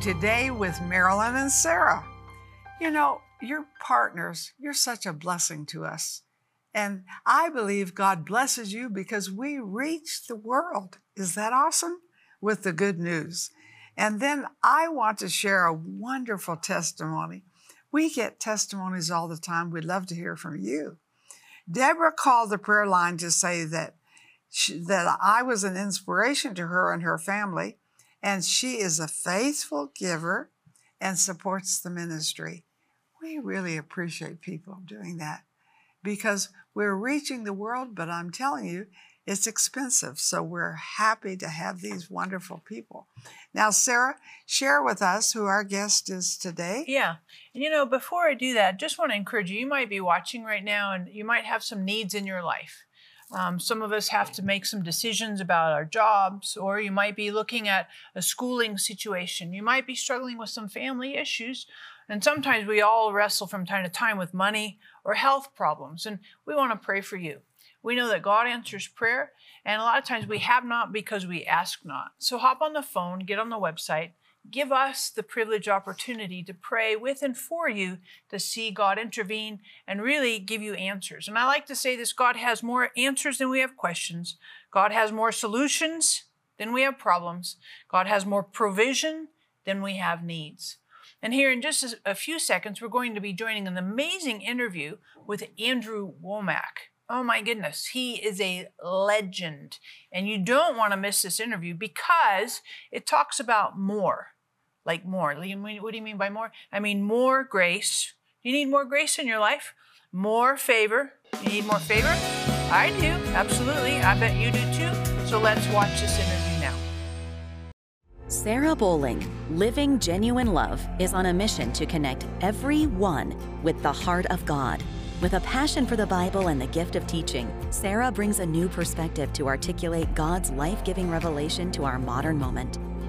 Today with Marilyn and Sarah. You know, you're partners. You're such a blessing to us. And I believe God blesses you because we reach the world. Is that awesome? With the good news. And then I want to share a wonderful testimony. We get testimonies all the time. We'd love to hear from you. Deborah called the prayer line to say that she, that I was an inspiration to her and her family, and she is a faithful giver and supports the ministry. We really appreciate people doing that because we're reaching the world, but I'm telling you, it's expensive. So we're happy to have these wonderful people. Now, Sarah, share with us who our guest is today. Yeah. And you know, before I do that, just want to encourage you. You might be watching right now and you might have some needs in your life. Um, some of us have to make some decisions about our jobs, or you might be looking at a schooling situation. You might be struggling with some family issues. And sometimes we all wrestle from time to time with money or health problems. And we want to pray for you. We know that God answers prayer, and a lot of times we have not because we ask not. So hop on the phone, get on the website, give us the privileged opportunity to pray with and for you to see God intervene and really give you answers. And I like to say this God has more answers than we have questions, God has more solutions than we have problems, God has more provision than we have needs. And here in just a few seconds, we're going to be joining an amazing interview with Andrew Wommack. Oh my goodness, he is a legend. And you don't want to miss this interview because it talks about more. Like more. What do you mean by more? I mean more grace. You need more grace in your life, more favor. You need more favor? I do, absolutely. I bet you do too. So let's watch this interview now. Sarah Bowling, Living Genuine Love, is on a mission to connect everyone with the heart of God. With a passion for the Bible and the gift of teaching, Sarah brings a new perspective to articulate God's life giving revelation to our modern moment.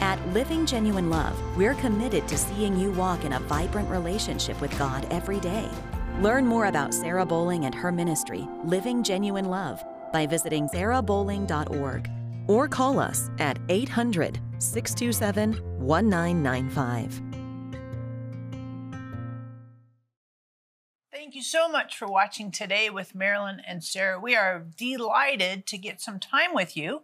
At Living Genuine Love, we're committed to seeing you walk in a vibrant relationship with God every day. Learn more about Sarah Bowling and her ministry, Living Genuine Love, by visiting sarahbowling.org or call us at 800 627 1995. Thank you so much for watching today with Marilyn and Sarah. We are delighted to get some time with you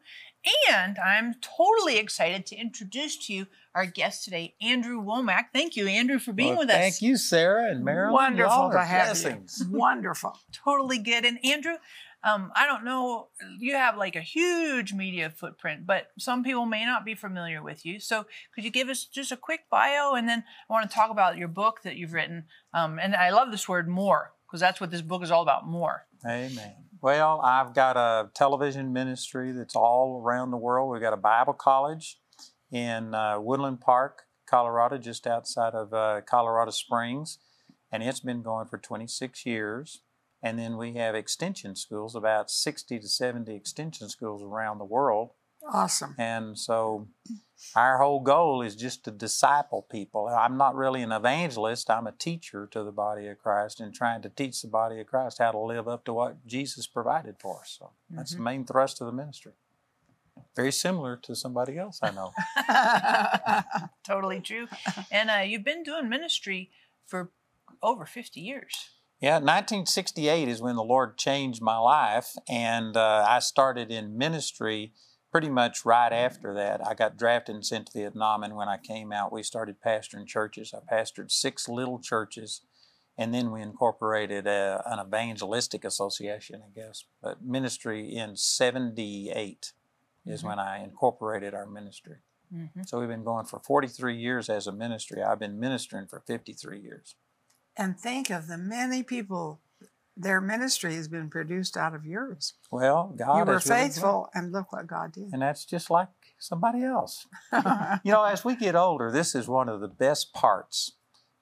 and I'm totally excited to introduce to you our guest today, Andrew Wommack. Thank you, Andrew, for being well, with thank us. Thank you, Sarah and Marilyn. Wonderful to have blessings. you. Wonderful. Totally good. And Andrew, um, I don't know, you have like a huge media footprint, but some people may not be familiar with you. So could you give us just a quick bio? And then I want to talk about your book that you've written. Um, and I love this word more, because that's what this book is all about more. Amen. Well, I've got a television ministry that's all around the world. We've got a Bible college in uh, Woodland Park, Colorado, just outside of uh, Colorado Springs, and it's been going for 26 years. And then we have extension schools, about 60 to 70 extension schools around the world. Awesome. And so our whole goal is just to disciple people. I'm not really an evangelist, I'm a teacher to the body of Christ and trying to teach the body of Christ how to live up to what Jesus provided for us. So that's mm-hmm. the main thrust of the ministry. Very similar to somebody else I know. totally true. And uh, you've been doing ministry for over 50 years. Yeah, 1968 is when the Lord changed my life, and uh, I started in ministry pretty much right after that, I got drafted and sent to Vietnam. And when I came out, we started pastoring churches. I pastored six little churches, and then we incorporated a, an evangelistic association, I guess. But ministry in 78 mm-hmm. is when I incorporated our ministry. Mm-hmm. So we've been going for 43 years as a ministry. I've been ministering for 53 years. And think of the many people their ministry has been produced out of yours. Well, God you were faithful, really and look what God did. And that's just like somebody else. you know, as we get older, this is one of the best parts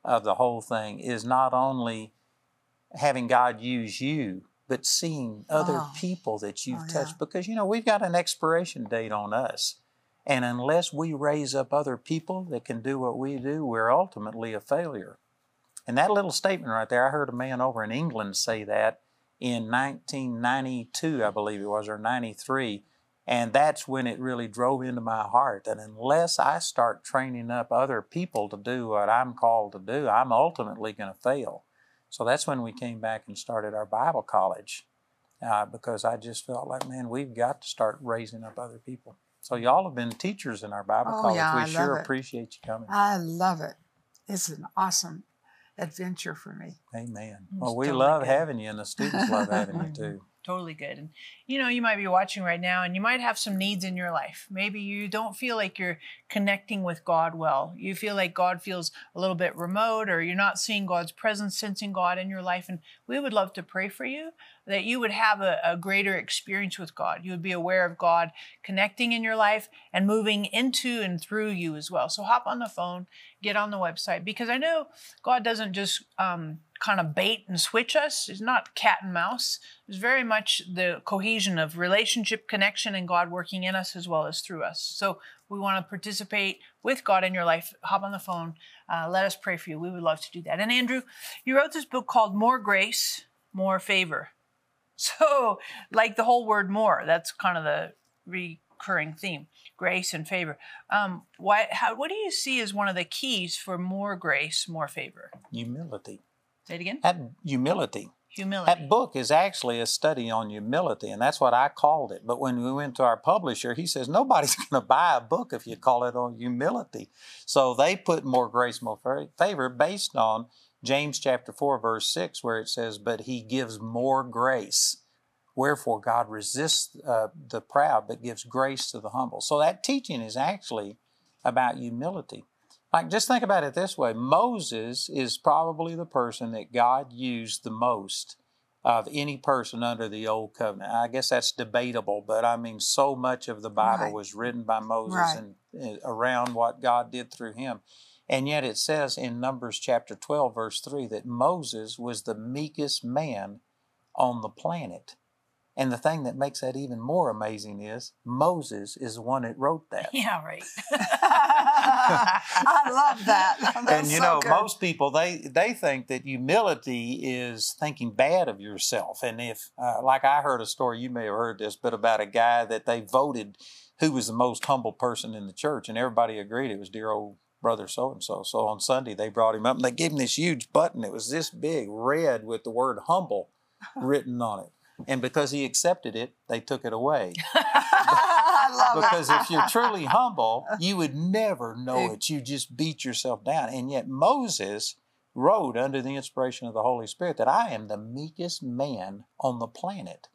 of the whole thing. Is not only having God use you, but seeing other Oh. people that you've Oh, yeah. touched. Because, you know, we've got an expiration date on us. And unless we raise up other people that can do what we do, we're ultimately a failure. And that little statement right there, I heard a man over in England say that in 1992, I believe it was, or 93. And that's when it really drove into my heart that unless I start training up other people to do what I'm called to do, I'm ultimately going to fail. So that's when we came back and started our Bible college uh, because I just felt like, man, we've got to start raising up other people. So y'all have been teachers in our Bible Oh, college. yeah, we I sure appreciate you coming. I love it. It's an awesome adventure for me. Amen. It's Well, we love good. having you, and the students love having you too. Totally good. And you know, you might be watching right now and you might have some needs in your life. Maybe you don't feel like you're connecting with God well. You feel like God feels a little bit remote or you're not seeing God's presence, sensing God in your life. And we would love to pray for you that you would have a, a greater experience with God. You would be aware of God connecting in your life and moving into and through you as well. So hop on the phone, get on the website because I know God doesn't just um, kind of bait and switch us. It's not cat and mouse. It's very much the cohesion of relationship, connection, and God working in us as well as through us. So we want to participate with God in your life. Hop on the phone. Uh, let us pray for you. We would love to do that. And Andrew, you wrote this book called More Grace, More Favor. So, like the whole word more, that's kind of the recurring theme grace and favor. Um, why, how, what do you see as one of the keys for more grace, more favor? Humility. Say it again. That humility. Humility. That book is actually a study on humility, and that's what I called it. But when we went to our publisher, he says nobody's going to buy a book if you call it on humility. So they put more grace, more fa- favor based on James chapter 4, verse 6, where it says, But he gives more grace. Wherefore God resists uh, the proud, but gives grace to the humble. So that teaching is actually about humility. Like, just think about it this way Moses is probably the person that God used the most of any person under the old covenant. I guess that's debatable, but I mean, so much of the Bible Right. was written by Moses Right. and uh, around what God did through him. And yet it says in Numbers chapter 12, verse 3, that Moses was the meekest man on the planet. And the thing that makes that even more amazing is Moses is the one that wrote that. yeah, right. I love that. and you so know good. most people they they think that humility is thinking bad of yourself and if uh, like i heard a story you may have heard this but about a guy that they voted who was the most humble person in the church and everybody agreed it was dear old brother so and so so on sunday they brought him up and they gave him this huge button it was this big red with the word humble written on it and because he accepted it they took it away because if you're truly humble, you would never know it. You just beat yourself down. And yet Moses wrote under the inspiration of the Holy Spirit that I am the meekest man on the planet.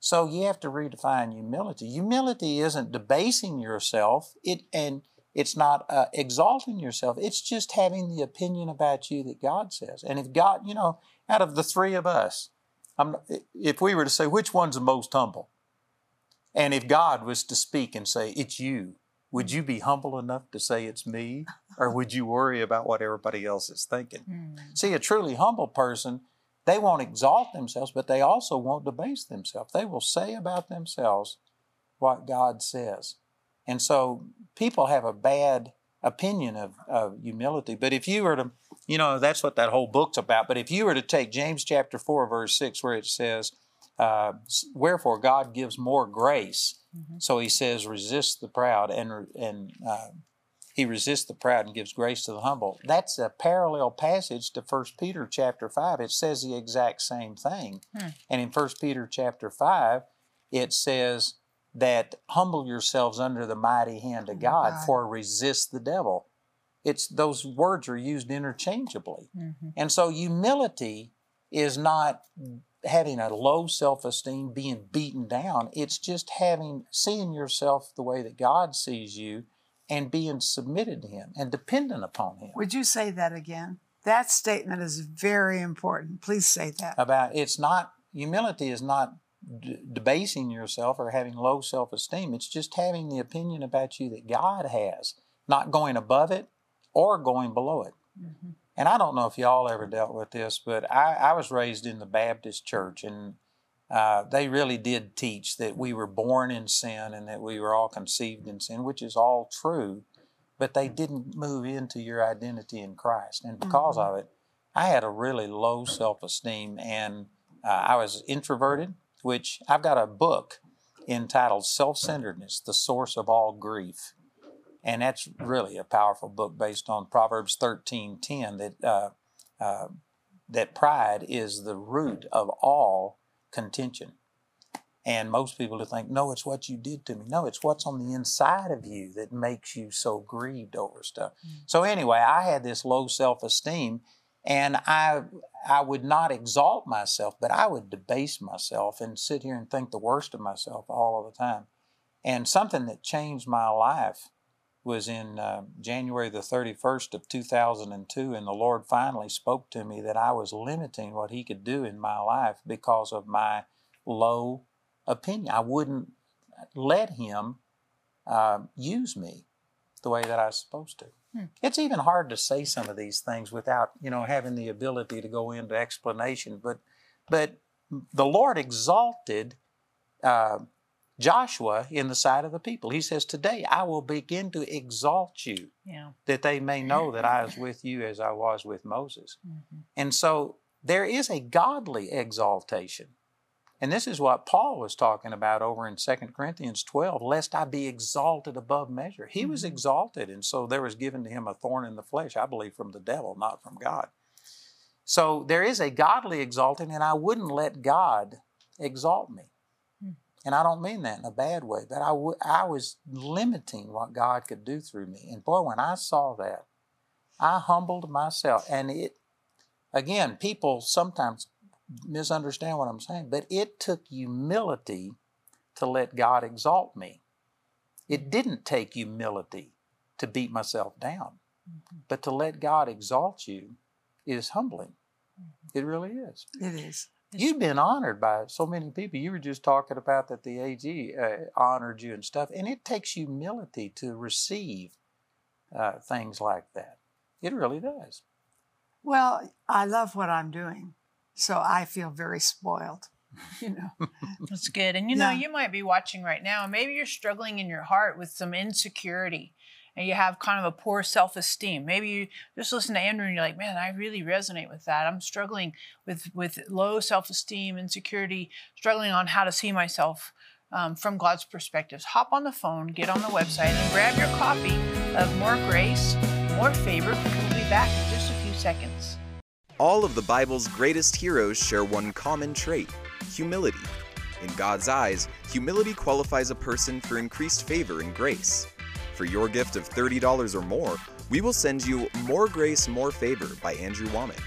So you have to redefine humility. Humility isn't debasing yourself. It and it's not uh, exalting yourself. It's just having the opinion about you that God says. And if God, you know, out of the three of us, I'm, if we were to say which one's the most humble, and if God was to speak and say, It's you, would you be humble enough to say it's me? Or would you worry about what everybody else is thinking? Hmm. See, a truly humble person, they won't exalt themselves, but they also won't debase themselves. They will say about themselves what God says. And so people have a bad opinion of, of humility. But if you were to, you know, that's what that whole book's about. But if you were to take James chapter 4, verse 6, where it says, uh, wherefore God gives more grace. So he says, resist the proud and, and uh, he resists the proud and gives grace to the humble. That's a parallel passage to 1 Peter chapter 5. It says the exact same thing. Hmm. And in 1 Peter chapter 5, it says that humble yourselves under the mighty hand of Oh, God, God. for resist the devil. It's those words are used interchangeably. Mhm. And so humility is not having a low self-esteem, being beaten down. It's just having seeing yourself the way that God sees you and being submitted to him and dependent upon him. Would you say that again? That statement is very important. Please say that. About it's not humility is not d- debasing yourself or having low self-esteem. It's just having the opinion about you that God has, not going above it or going below it. And I don't know if y'all ever dealt with this, but I, I was raised in the Baptist church, and uh, they really did teach that we were born in sin and that we were all conceived in sin, which is all true. But they didn't move into your identity in Christ, and because Mhm. of it, I had a really low self-esteem, and uh, I was introverted. Which I've got a book entitled "Self-Centeredness: The Source of All Grief." And that's really a powerful book based on Proverbs thirteen ten that uh, uh, that pride is the root of all contention. And most people would think, no, it's what you did to me. No, it's what's on the inside of you that makes you so grieved over stuff. So anyway, I had this low self-esteem, and I I would not exalt myself, but I would debase myself and sit here and think the worst of myself all of the time. And something that changed my life was in uh, January the 31st of 2002, and the Lord finally spoke to me that I was limiting what He could do in my life because of my low opinion. I wouldn't let Him uh, use me the way that I was supposed to. Hmm. It's even hard to say some of these things without, you know, having the ability to go into explanation. But, but the Lord exalted uh, Joshua in the sight of the people. He says, Today I will begin to exalt you, Yeah. that they may know that I was with you as I was with Moses. Mhm. And so there is a godly exaltation. And this is what Paul was talking about over in 2 Corinthians 12, lest I be exalted above measure. He was Mhm. exalted, and so there was given to him a thorn in the flesh, I believe from the devil, not from God. So there is a godly exalting, and I wouldn't let God exalt me. And I don't mean that in a bad way, but I, w- I was limiting what God could do through me. And boy, when I saw that, I humbled myself. And it, again, people sometimes misunderstand what I'm saying, but it took humility to let God exalt me. It mm-hmm. didn't take humility to beat myself down, mm-hmm. but to let God exalt you is humbling. Mm-hmm. It really is. It is. You've been honored by so many people. You were just talking about that the AG uh, honored you and stuff, and it takes humility to receive uh, things like that. It really does. Well, I love what I'm doing, so I feel very spoiled. You know, That's good. And you know, you might be watching right now, and maybe you're struggling in your heart with some insecurity and you have kind of a poor self esteem. Maybe you just listen to Andrew and you're like, man, I really resonate with that. I'm struggling with, with low self esteem, insecurity, struggling on how to see myself um, from God's perspectives. Hop on the phone, get on the website, and grab your copy of More Grace, More Favor, we'll be back in just a few seconds. All of the Bible's greatest heroes share one common trait humility. In God's eyes, humility qualifies a person for increased favor and grace. For your gift of $30 or more, we will send you More Grace, More Favor by Andrew Wommack.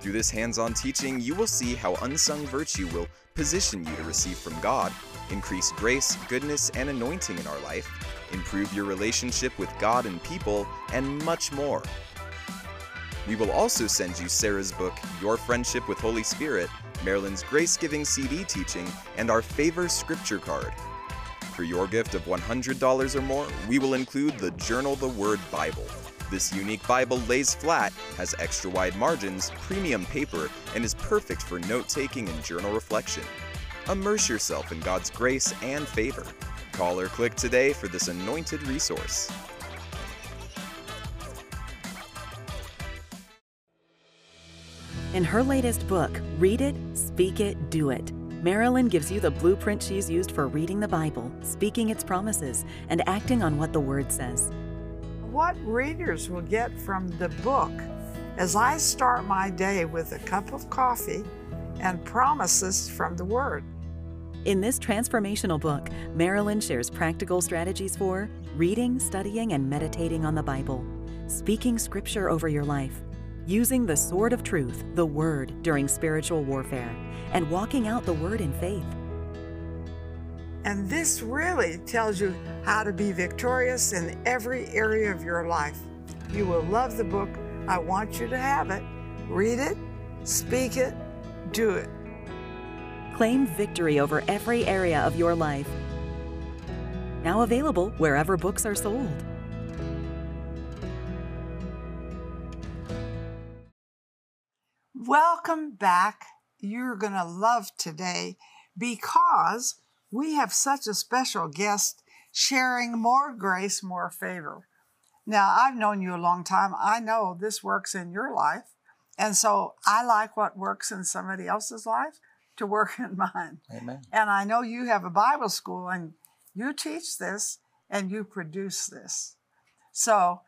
Through this hands on teaching, you will see how unsung virtue will position you to receive from God, increase grace, goodness, and anointing in our life, improve your relationship with God and people, and much more. We will also send you Sarah's book, Your Friendship with Holy Spirit, Marilyn's Grace Giving CD teaching, and our Favor Scripture card. For your gift of $100 or more, we will include the Journal the Word Bible. This unique Bible lays flat, has extra wide margins, premium paper, and is perfect for note taking and journal reflection. Immerse yourself in God's grace and favor. Call or click today for this anointed resource. In her latest book, Read It, Speak It, Do It, Marilyn gives you the blueprint she's used for reading the Bible, speaking its promises, and acting on what the Word says. what readers will get from the book as I start my day with a cup of coffee and promises from the Word. In this transformational book, Marilyn shares practical strategies for reading, studying, and meditating on the Bible, speaking scripture over your life, using the sword of truth, the Word, during spiritual warfare, and walking out the Word in faith. And this really tells you how to be victorious in every area of your life. You will love the book. I want you to have it. Read it, speak it, do it. Claim victory over every area of your life. Now available wherever books are sold. Welcome back. You're going to love today because we have such a special guest sharing more grace, more favor. Now, I've known you a long time. I know this works in your life. And so I like what works in somebody else's life to work in mine. Amen. And I know you have a Bible school and you teach this and you produce this. So,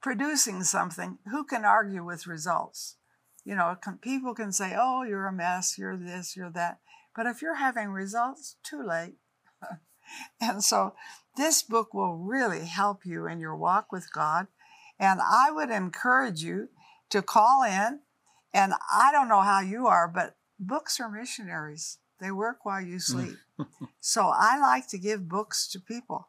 producing something, who can argue with results? You know, people can say, oh, you're a mess, you're this, you're that. But if you're having results, too late. and so, this book will really help you in your walk with God. And I would encourage you to call in. And I don't know how you are, but books are missionaries. They work while you mm. sleep. so I like to give books to people.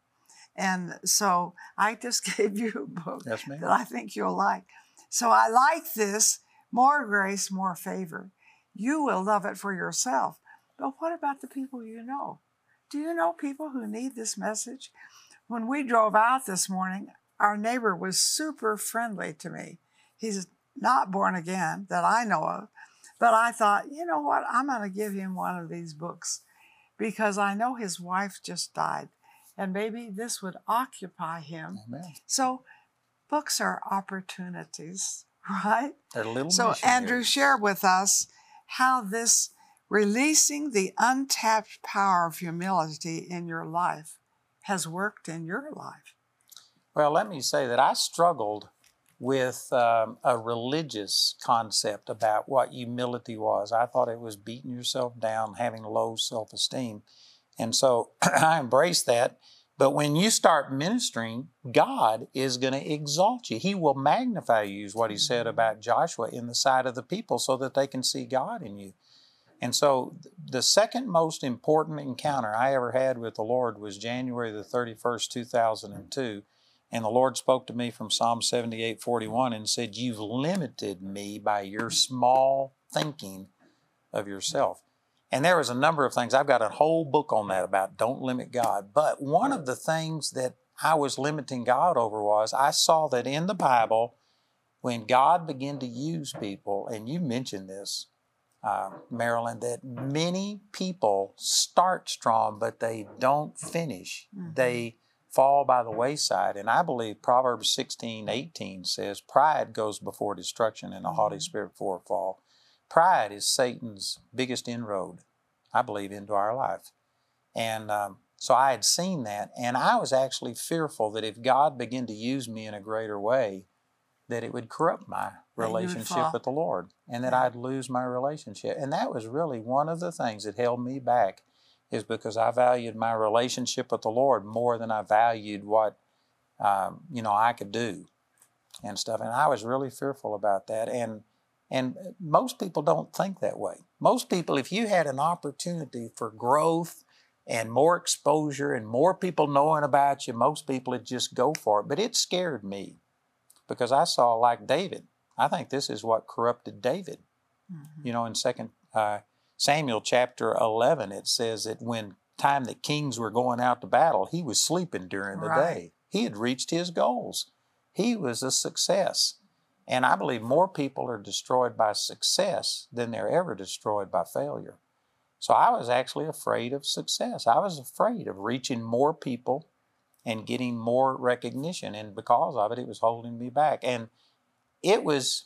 And so I just gave you a book Yes, that I think you'll like. So I like this more grace, more favor. You will love it for yourself. But what about the people you know? Do you know people who need this message? When we drove out this morning, our neighbor was super friendly to me. He's not born again that I know of, but I thought, you know what? I'm going to give him one of these books because I know his wife just died and maybe this would occupy him. Amen. So, books are opportunities, right? They're little So, Andrew, share with us how this releasing the untapped power of humility in your life has worked in your life. Well, let me say that I struggled with um, a religious concept about what humility was. I thought it was beating yourself down, having low self esteem. And so I embraced that. But when you start ministering, God is going to exalt you. He will magnify you, is what he said mm-hmm. about Joshua in the sight of the people so that they can see God in you. And so the second most important encounter I ever had with the Lord was January the 31st, 2002. And the Lord spoke to me from Psalm 78 41 and said, You've limited me by your small thinking of yourself. And there was a number of things. I've got a whole book on that about don't limit God. But one of the things that I was limiting God over was I saw that in the Bible, when God began to use people, and you mentioned this, uh, Marilyn, that many people start strong, but they don't finish. They fall by the wayside. And I believe Proverbs 16, 18 says, Pride goes before destruction and a haughty spirit before a fall. Pride is Satan's biggest inroad, I believe, into our life. And um, so I had seen that, and I was actually fearful that if God began to use me in a greater way, that it would corrupt my That you would relationship with the Lord and that Yeah. I'd lose my relationship. And that was really one of the things that held me back is because I valued my relationship with the Lord more than I valued what um, you know I could do and stuff. And I was really fearful about that. And and most people don't think that way. Most people, if you had an opportunity for growth and more exposure and more people knowing about you, most people would just go for it. But it scared me because I saw like David. I think this is what corrupted David. Mhm. You know, in Second uh, Samuel chapter eleven, it says that when time that kings were going out to battle, he was sleeping during the Right. day. He had reached his goals. He was a success. And I believe more people are destroyed by success than they're ever destroyed by failure. So I was actually afraid of success. I was afraid of reaching more people and getting more recognition. And because of it, it was holding me back. And it was,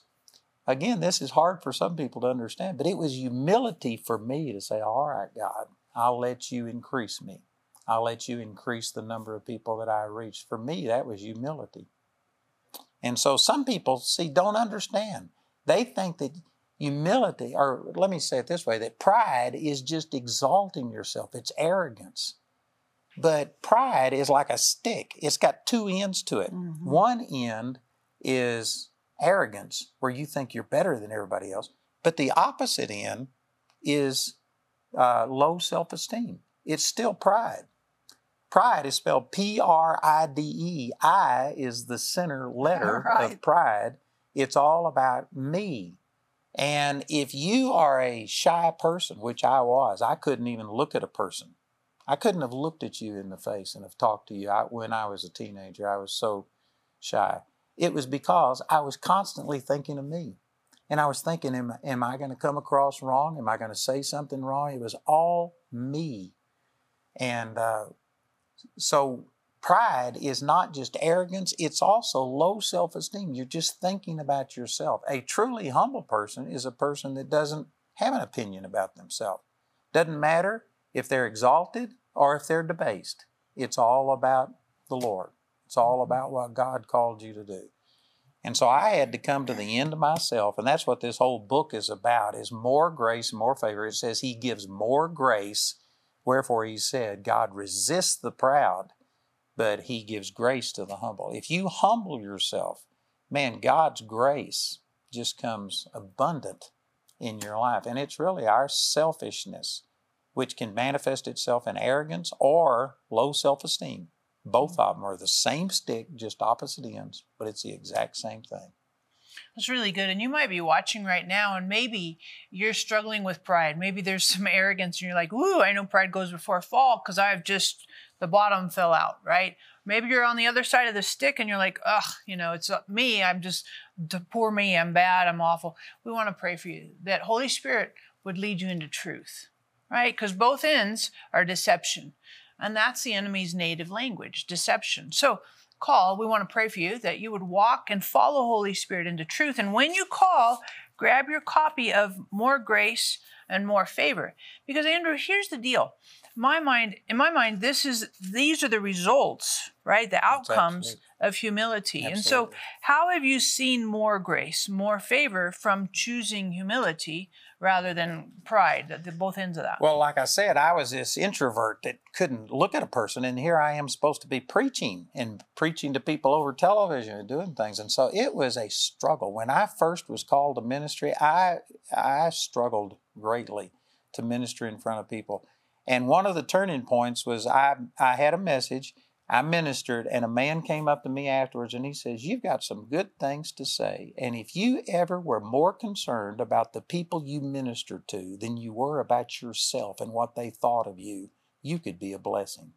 again, this is hard for some people to understand, but it was humility for me to say, All right, God, I'll let you increase me. I'll let you increase the number of people that I reach. For me, that was humility. And so some people, see, don't understand. They think that humility, or let me say it this way, that pride is just exalting yourself, it's arrogance. But pride is like a stick, it's got two ends to it. Mhm. One end is arrogance, where you think you're better than everybody else. But the opposite end is uh, low self esteem. It's still pride. Pride is spelled P R I D E. I is the center letter Right. of pride. It's all about me. And if you are a shy person, which I was, I couldn't even look at a person. I couldn't have looked at you in the face and have talked to you I, when I was a teenager. I was so shy. It was because I was constantly thinking of me. And I was thinking, am, am I going to come across wrong? Am I going to say something wrong? It was all me. And uh, so pride is not just arrogance, it's also low self esteem. You're just thinking about yourself. A truly humble person is a person that doesn't have an opinion about themselves. Doesn't matter if they're exalted or if they're debased. It's all about the Lord. It's all mm-hmm. about what God called you to do. And so I had to come to the end of myself, and that's what this whole book is about, is more grace, more favor. It says he gives more grace, wherefore he said, God resists the proud, but he gives grace to the humble. If you humble yourself, man, God's grace just comes abundant in your life. And it's really our selfishness, which can manifest itself in arrogance or low self esteem. Both mm-hmm. of them are the same stick, just opposite ends, but it's the exact same thing. That's really good. And you might be watching right now, and maybe you're struggling with pride. Maybe there's some arrogance, and you're like, Ooh, I know pride goes before fall because I've just, the bottom fell out, right? Maybe you're on the other side of the stick and you're like, Ugh, you know, it's me. I'm just, the poor me. I'm bad. I'm awful. We want to pray for you that Holy Spirit would lead you into truth, right? Because both ends are deception. And that's the enemy's native language, deception. So, call, we want to pray for you that you would walk and follow Holy Spirit into truth. And when you call, grab your copy of More Grace and More Favor. Because, Andrew, here's the deal. My mind, in my mind, this is these are the results, right? The outcomes of humility. Absolutely. And so, how have you seen more grace, more favor from choosing humility rather than pride, the, both ends of that. Well, like I said, I was this introvert that couldn't look at a person, and here I am supposed to be preaching and preaching to people over television and doing things. And so it was a struggle. When I first was called to ministry, I I struggled greatly to minister in front of people. And one of the turning points was I I had a message I ministered, and a man came up to me afterwards and he says, You've got some good things to say. And if you ever were more concerned about the people you ministered to than you were about yourself and what they thought of you, you could be a blessing.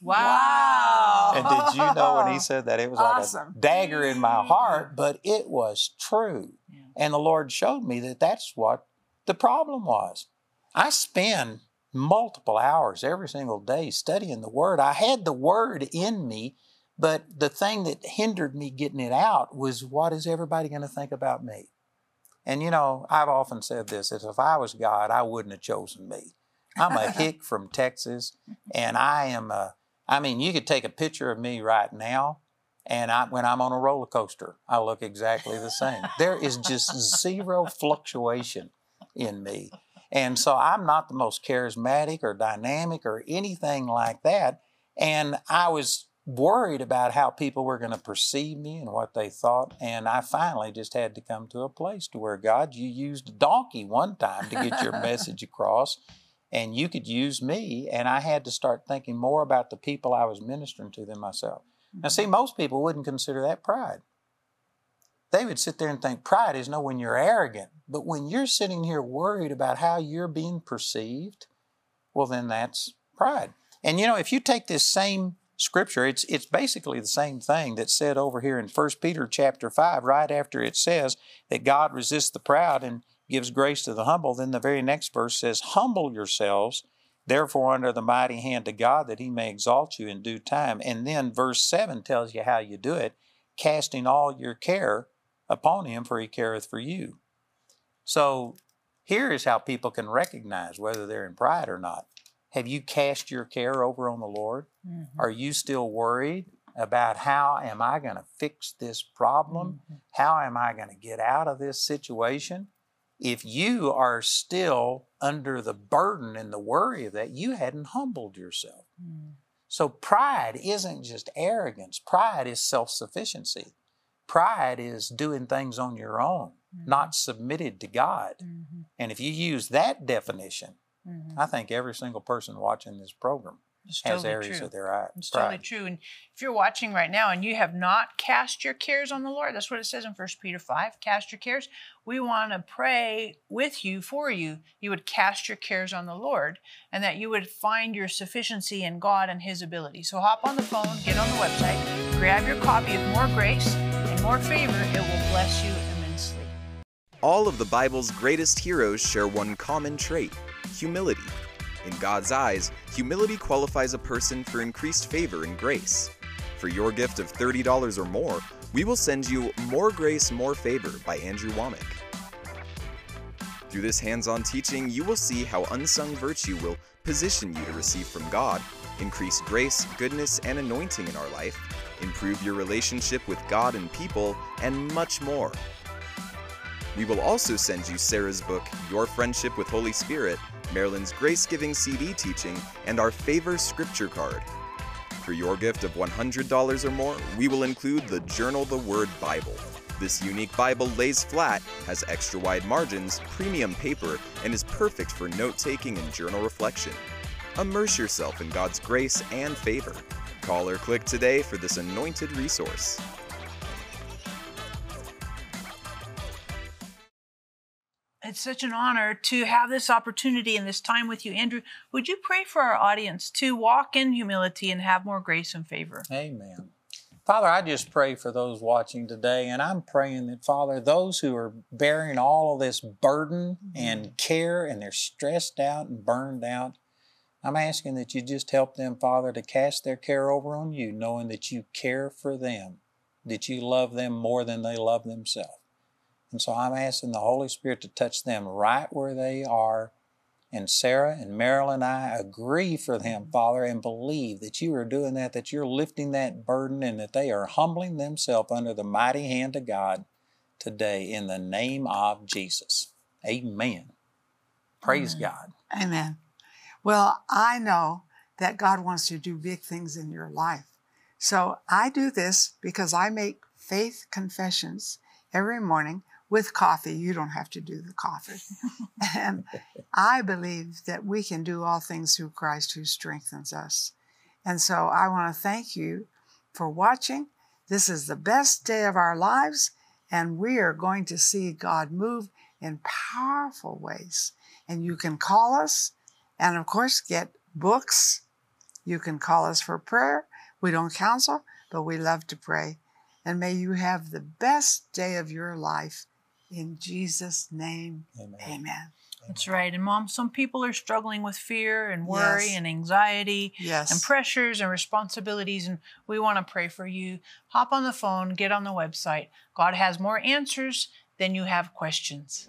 Wow. And did you know when he said that? It was awesome. like a dagger in my heart, mm. but it was true. Yeah. And the Lord showed me that that's what the problem was. I spend multiple hours every single day studying the Word. I had the Word in me, but the thing that hindered me getting it out was what is everybody going to think about me? And you know, I've often said this that if I was God, I wouldn't have chosen me. I'm a hick from Texas, and I am a, I mean, you could take a picture of me right now, and I, when I'm on a roller coaster, I look exactly the same. There is just zero fluctuation in me. And so I'm not the most charismatic or dynamic or anything like that. And I was worried about how people were going to perceive me and what they thought. And I finally just had to come to a place to where God, you used a donkey one time to get your message across, and you could use me. And I had to start thinking more about the people I was ministering to than myself. Now, see, mm-hmm. most people wouldn't consider that pride. They would sit there and think pride is no when you're arrogant. But when you're sitting here worried about how you're being perceived, well, then that's pride. And you know, if you take this same scripture, it's, it's basically the same thing that's said over here in 1 Peter chapter 5, right after it says that God resists the proud and gives grace to the humble. Then the very next verse says, Humble yourselves, therefore, under the mighty hand of God, that he may exalt you in due time. And then verse 7 tells you how you do it casting all your care upon him, for he careth for you. So here is how people can recognize whether they're in pride or not. Have you cast your care over on the Lord? Mm-hmm. Are you still worried about how am I going to fix this problem? Mm-hmm. How am I going to get out of this situation? If you are still under the burden and the worry of that, you hadn't humbled yourself. Mm. So pride isn't just arrogance, pride is self sufficiency. Pride is doing things on your own, mm-hmm. not submitted to God. Mm-hmm. And if you use that definition, mm-hmm. I think every single person watching this program it's has totally areas true. of their eye. It's totally true. And if you're watching right now and you have not cast your cares on the Lord, that's what it says in 1 Peter 5 cast your cares. We want to pray with you, for you. You would cast your cares on the Lord and that you would find your sufficiency in God and His ability. So hop on the phone, get on the website, grab your copy of More Grace more favor, it will bless you immensely. All of the Bible's greatest heroes share one common trait humility. In God's eyes, humility qualifies a person for increased favor and grace. For your gift of $30 or more, we will send you More Grace, More Favor by Andrew Wommack. Through this hands on teaching, you will see how unsung virtue will position you to receive from God, increase grace, goodness, and anointing in our life, improve your relationship with God and people, and much more. We will also send you Sarah's book, Your Friendship with Holy Spirit, Marilyn's Grace Giving CD teaching, and our Favor Scripture card. For your gift of $100 or more, we will include the Journal the Word Bible. This unique Bible lays flat, has extra wide margins, premium paper, and is perfect for note taking and journal reflection. Immerse yourself in God's grace and favor. Call or click today for this anointed resource. It's such an honor to have this opportunity and this time with you. Andrew, would you pray for our audience to walk in humility and have more grace and favor? Amen. Father, I just pray for those watching today, and I'm praying that, Father, those who are bearing all of this burden mm-hmm. and care and they're stressed out and burned out, I'm asking that you just help them, Father, to cast their care over on you, knowing that you care for them, that you love them more than they love themselves. And so I'm asking the Holy Spirit to touch them right where they are. And Sarah and Marilyn and I agree for them, mm-hmm. Father, and believe that you are doing that, that you're lifting that burden, and that they are humbling themselves under the mighty hand of God today in the name of Jesus. Amen. Praise Amen. God. Amen. Well, I know that God wants to do big things in your life. So I do this because I make faith confessions every morning with coffee. You don't have to do the coffee. and I believe that we can do all things through Christ who strengthens us. And so I want to thank you for watching. This is the best day of our lives, and we are going to see God move in powerful ways. And you can call us and, of course, get books. You can call us for prayer. We don't counsel, but we love to pray. And may you have the best day of your life. In Jesus' name, Amen. amen. That's right. And mom, some people are struggling with fear and worry Yes. and anxiety Yes. and pressures and responsibilities. And we want to pray for you. Hop on the phone, get on the website. God has more answers than you have questions.